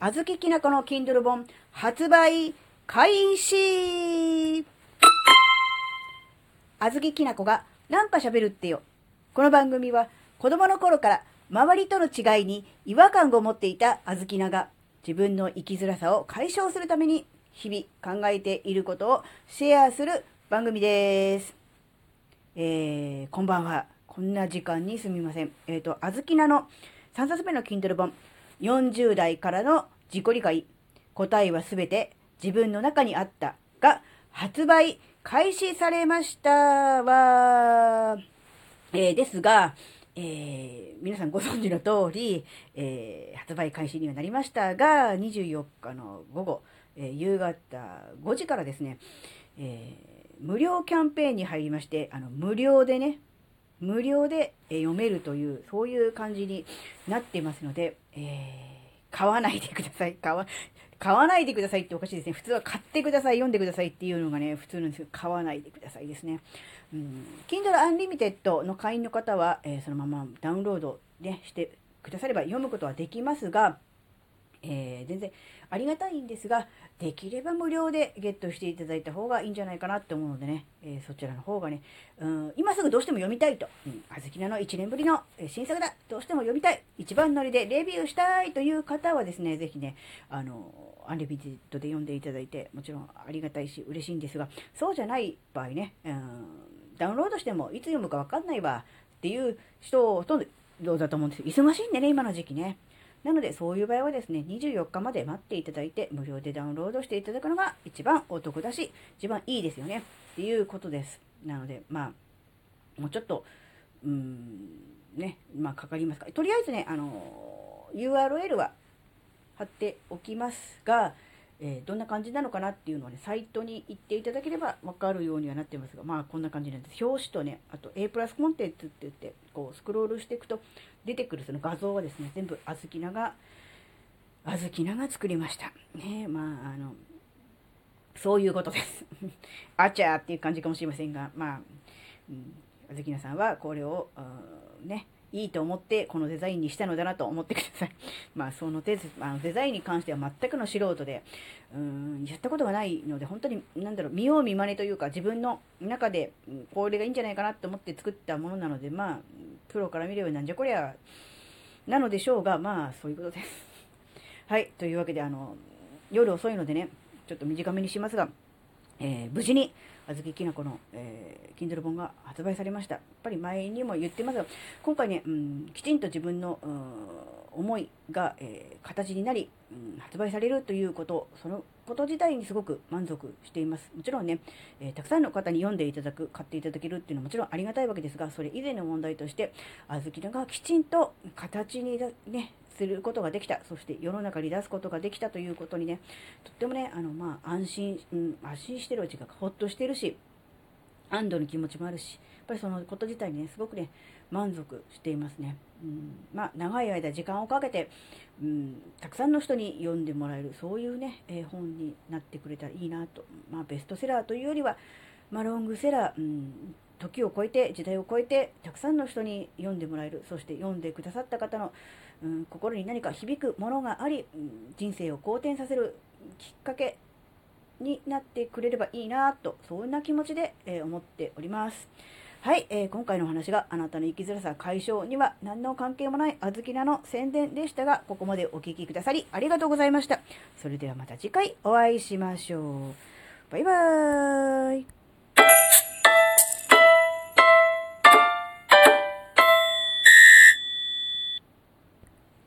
あずききなこの Kindle 本発売開始あずききなこがなんか喋るってよ。この番組は子供の頃から周りとの違いに違和感を持っていたあずきなが自分の生きづらさを解消するために日々考えていることをシェアする番組です。えー、こんばんは。こんな時間にすみません。えっ、と、あずきなの3冊目の Kindle 本、40代からの自己理解、答えはすべて自分の中にあったが発売開始されましたわ。えーですが、えー皆さんご存知の通り、えー発売開始にはなりましたが、24日の午後、えー夕方5時からですね、え無料キャンペーンに入りまして、あの、無料でね、無料で読めるという、そういう感じになってますので、えー買わないでください。買わ、買わないでくださいっておかしいですね。普通は買ってください、読んでくださいっていうのがね、普通なんですけど、買わないでくださいですね。うん、Kindle Unlimited の会員の方は、えーそのままダウンロード、ね、してくだされば読むことはできますが、えー全然ありがたいんですが、できれば無料でゲットしていただいた方がいいんじゃないかなって思うのでね、えーそちらの方がね、うん、今すぐどうしても読みたいと、うん、あずききなこの1年ぶりの新作だ、どうしても読みたい、一番乗りでレビューしたいという方はですね、ぜひね、あの、アンリミテッドで読んでいただいて、もちろんありがたいし嬉しいんですが、そうじゃない場合ね、うん、ダウンロードしてもいつ読むかわかんないわっていう人ほとんどだと思うんです。忙しいんでね、今の時期ね。なので、そういう場合はですね、24日まで待っていただいて、無料でダウンロードしていただくのが一番お得だし、一番いいですよね。っていうことです。なので、まあ、もうちょっと、うーん、ね、まあ、かかりますか。とりあえずね、あの、URL は貼っておきますが、えーどんな感じなのかなっていうのはね、サイトに行っていただければ分かるようにはなってますが、まあこんな感じなんです。表紙とね、あと A プラスコンテンツって言って、こうスクロールしていくと出てくるその画像はですね、全部あずきなが、あずきなが作りました。ねまああの、そういうことです。あちゃーっていう感じかもしれませんが、まあ、うん、あずきなさんはこれを、ね、いいと思ってこのデザインにしたのだなと思ってください。まあ、そのデあのデザインに関しては全くの素人で、うん、やったことがないので、本当に、なんだろう、見よう見まねというか、自分の中で、これがいいんじゃないかなと思って作ったものなので、まあ、プロから見ればなんじゃこりゃ、なのでしょうが、まあ、そういうことです。はい、というわけで、あの、夜遅いのでね、ちょっと短めにしますが、えー無事に、あずききなこの、えー、Kindle 本が発売されました。やっぱり前にも言ってますが、今回ね、うん、きちんと自分の、うん思いが、えー形になり、うん発売されるということ、そのこと自体にすごく満足しています。もちろんね、えーたくさんの方に読んでいただく、買っていただけるっていうのはもちろんありがたいわけですが、それ以前の問題として、あずきながきちんと形にね、することができた、そして世の中に出すことができたということにね、とってもね、あの、まあ、安心、うん、安心してるうちがほっとしてるし、安堵の気持ちもあるし、やっぱりそのこと自体にね、すごくね、満足していますね。うん、まあ、長い間時間をかけて、うん、たくさんの人に読んでもらえる、そういうね、えー本になってくれたらいいなと。まあ、ベストセラーというよりは、まあ、ロングセラー、うん、時を超えて、時代を超えて、たくさんの人に読んでもらえる、そして読んでくださった方の、うん、心に何か響くものがあり、うん人生を好転させるきっかけになってくれればいいなと、そんな気持ちで、えー思っております。はい、えー今回のお話があなたの生きづらさ解消には何の関係もないあずきなの宣伝でしたが、ここまでお聴きくださりありがとうございました。それではまた次回お会いしましょう。バイバーイ。